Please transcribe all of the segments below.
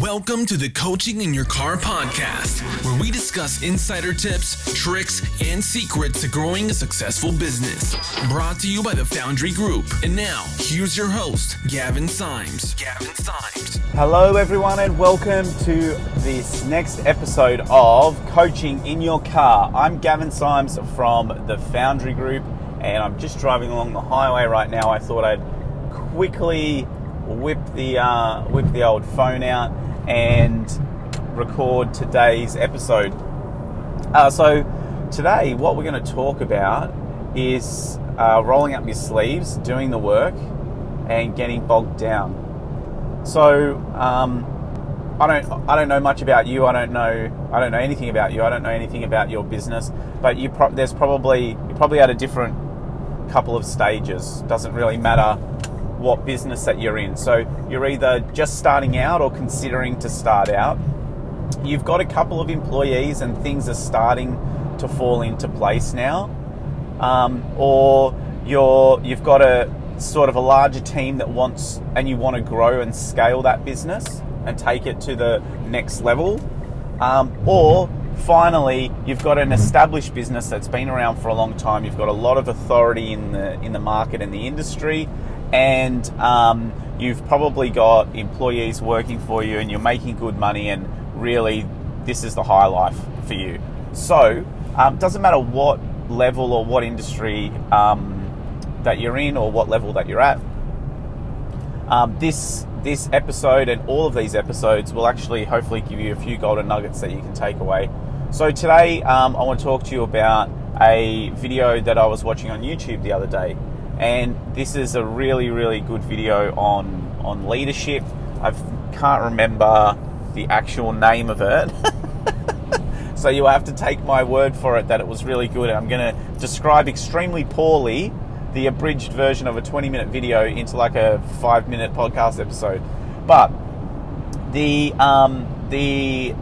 Welcome to the Coaching in Your Car podcast, where we discuss insider tips, tricks, and secrets to growing a successful business. Brought to you by the Foundry Group. And now, here's your host, Gavin Symes. Gavin Symes. Hello, everyone, and welcome to this next episode of Coaching in Your Car. I'm Gavin Symes from the Foundry Group, and I'm just driving along the highway right now. I thought I'd quickly whip the uh, whip the old phone out and record today's episode. Uh, so today, what we're going to talk about is uh, rolling up your sleeves, doing the work, and getting bogged down. So um, I don't I don't know much about you. I don't know I don't know anything about you. I don't know anything about your business. But you pro- there's probably you're probably at a different couple of stages. Doesn't really matter what business that you're in. So you're either just starting out or considering to start out. You've got a couple of employees and things are starting to fall into place now, um, or you're you've got a sort of a larger team that wants and you want to grow and scale that business and take it to the next level, um, or finally you've got an established business that's been around for a long time. You've got a lot of authority in the in the market and the industry, and um, you've probably got employees working for you and you're making good money and really this is the high life for you. So um, doesn't matter what level or what industry um, that you're in or what level that you're at um, this this episode and all of these episodes will actually hopefully give you a few golden nuggets that you can take away. So today um, i want to talk to you about a video that i was watching on youtube the other day and this is a really really good video on on leadership. I can't remember the actual name of it. So you'll have to take my word for it that it was really good. I'm going to describe extremely poorly the abridged version of a 20 minute video into like a 5 minute podcast episode. But the um, the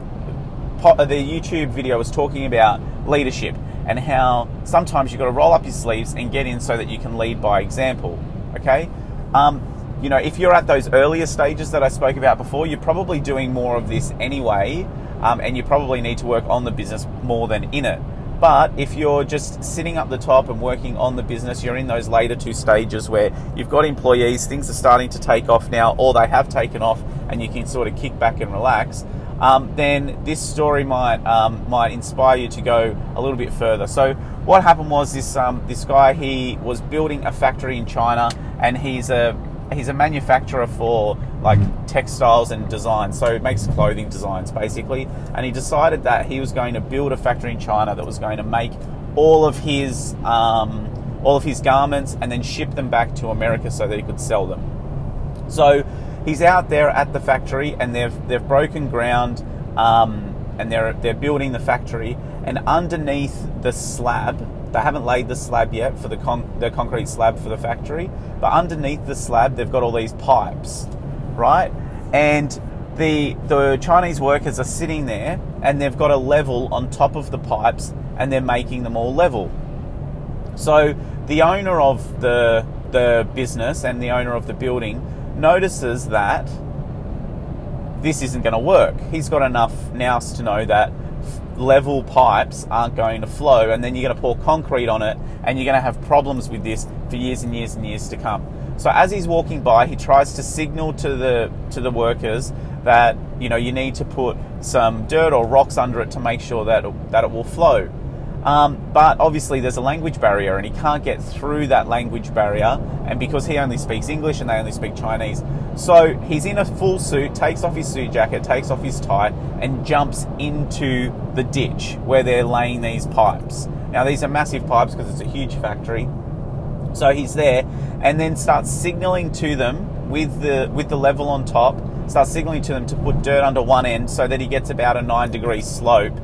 the YouTube video was talking about leadership and how sometimes you've got to roll up your sleeves and get in so that you can lead by example. Okay? Um, you know, if you're at those earlier stages that I spoke about before, you're probably doing more of this anyway, um, and you probably need to work on the business more than in it. But if you're just sitting up the top and working on the business, you're in those later two stages where you've got employees, things are starting to take off now, or they have taken off, and you can sort of kick back and relax um, then this story might um, might inspire you to go a little bit further. So what happened was this um, this guy he was building a factory in China, and he's a he's a manufacturer for like textiles and design. So it makes clothing designs basically, and he decided that he was going to build a factory in China that was going to make all of his um, all of his garments and then ship them back to America so that he could sell them. So he's out there at the factory and they've they've broken ground um, and they're they're building the factory and underneath the slab they haven't laid the slab yet for the con- the concrete slab for the factory but underneath the slab they've got all these pipes right? And the the Chinese workers are sitting there and they've got a level on top of the pipes and they're making them all level. So the owner of the the business and the owner of the building notices that this isn't going to work. He's got enough nous to know that level pipes aren't going to flow, and then you're going to pour concrete on it, and you're going to have problems with this for years and years and years to come. So as he's walking by, he tries to signal to the to the workers that you know you need to put some dirt or rocks under it to make sure that that it will flow. Um, but obviously, there's a language barrier, and he can't get through that language barrier. And because he only speaks English and they only speak Chinese, so he's in a full suit, takes off his suit jacket, takes off his tie, and jumps into the ditch where they're laying these pipes. Now, these are massive pipes because it's a huge factory. So he's there, and then starts signaling to them with the with the level on top. Starts signaling to them to put dirt under one end so that he gets about a nine degree slope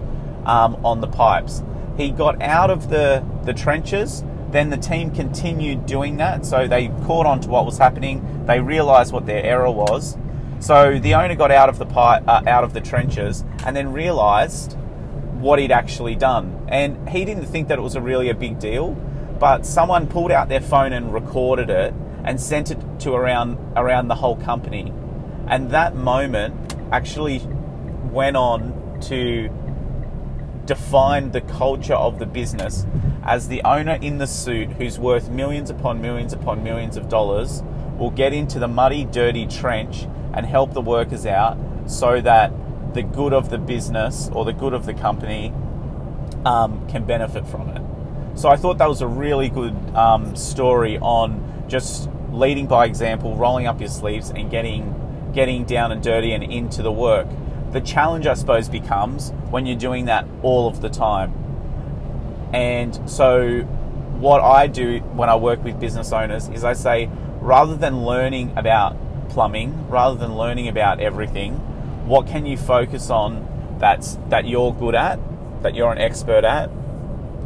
um, on the pipes he got out of the, the trenches. Then the team continued doing that. So they caught on to what was happening. They realized what their error was. So the owner got out of the uh, out of the trenches and then realized what he'd actually done. And he didn't think that it was a really a big deal, but someone pulled out their phone and recorded it and sent it to around around the whole company. And that moment actually went on to define the culture of the business as the owner in the suit who's worth millions upon millions upon millions of dollars will get into the muddy, dirty trench and help the workers out so that the good of the business or the good of the company um, can benefit from it. So I thought that was a really good um, story on just leading by example, rolling up your sleeves, and getting getting down and dirty and into the work. The challenge, I suppose, becomes when you're doing that all of the time. And so, what I do when I work with business owners is I say, rather than learning about plumbing, rather than learning about everything, what can you focus on that's that you're good at, that you're an expert at,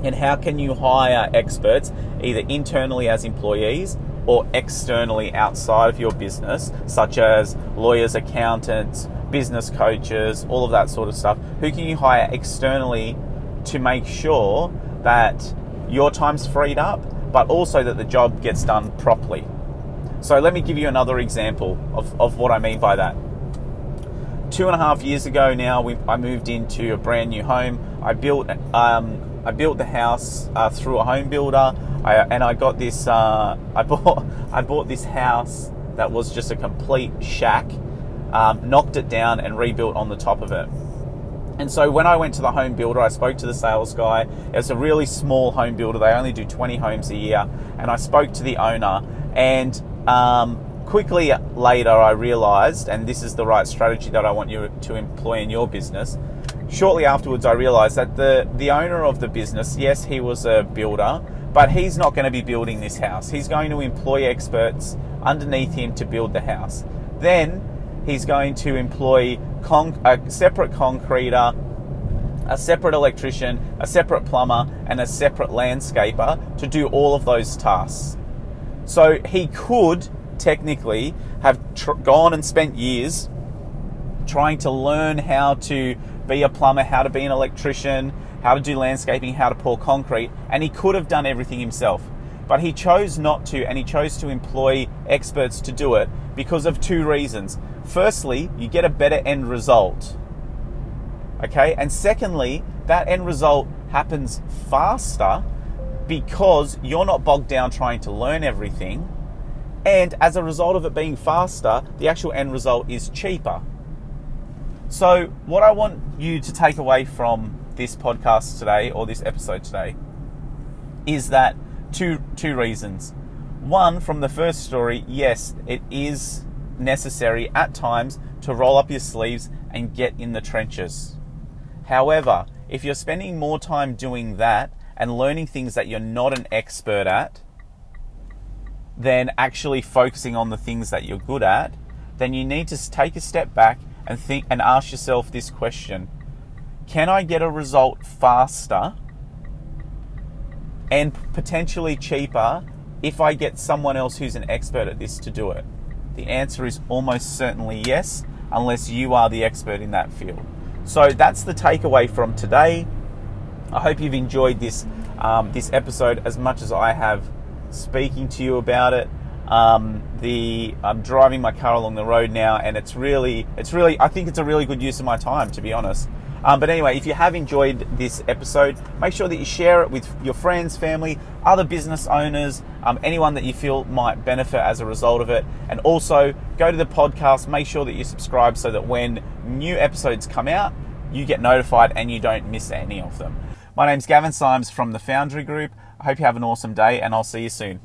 and how can you hire experts either internally as employees or externally outside of your business, such as lawyers, accountants, business coaches, all of that sort of stuff. Who can you hire externally to make sure that your time's freed up, but also that the job gets done properly? So, let me give you another example of, of what I mean by that. Two and a half years ago now, we, I moved into a brand new home. I built um, I built the house uh, through a home builder, I, and I got this. Uh, I bought I bought this house that was just a complete shack, um, knocked it down and rebuilt on the top of it. And so when I went to the home builder, I spoke to the sales guy. It's a really small home builder; they only do 20 homes a year. And I spoke to the owner, and um, quickly later, I realised, and this is the right strategy that I want you to employ in your business shortly afterwards, I realised that the, the owner of the business, yes, he was a builder, but he's not going to be building this house. He's going to employ experts underneath him to build the house. Then he's going to employ con- a separate concreter, a separate electrician, a separate plumber, and a separate landscaper to do all of those tasks. So he could technically have tr- gone and spent years trying to learn how to be a plumber, how to be an electrician, how to do landscaping, how to pour concrete, and he could have done everything himself. But he chose not to, and he chose to employ experts to do it because of two reasons. Firstly, you get a better end result. Okay, and secondly, that end result happens faster because you're not bogged down trying to learn everything. And as a result of it being faster, the actual end result is cheaper. So, what I want you to take away from this podcast today or this episode today is that two two reasons. One, from the first story, yes, it is necessary at times to roll up your sleeves and get in the trenches. However, if you're spending more time doing that and learning things that you're not an expert at than actually focusing on the things that you're good at, then you need to take a step back and think and ask yourself this question can I get a result faster and potentially cheaper if I get someone else who's an expert at this to do it? The answer is almost certainly yes, unless you are the expert in that field. So that's the takeaway from today. I hope you've enjoyed this um, this episode as much as I have speaking to you about it. Um, the I'm driving my car along the road now, and it's really, it's really, I think it's a really good use of my time, to be honest. Um, but anyway, if you have enjoyed this episode, make sure that you share it with your friends, family, other business owners, um, anyone that you feel might benefit as a result of it. And also go to the podcast, make sure that you subscribe so that when new episodes come out, you get notified and you don't miss any of them. My name's Gavin Symes from the Foundry Group. I hope you have an awesome day, and I'll see you soon.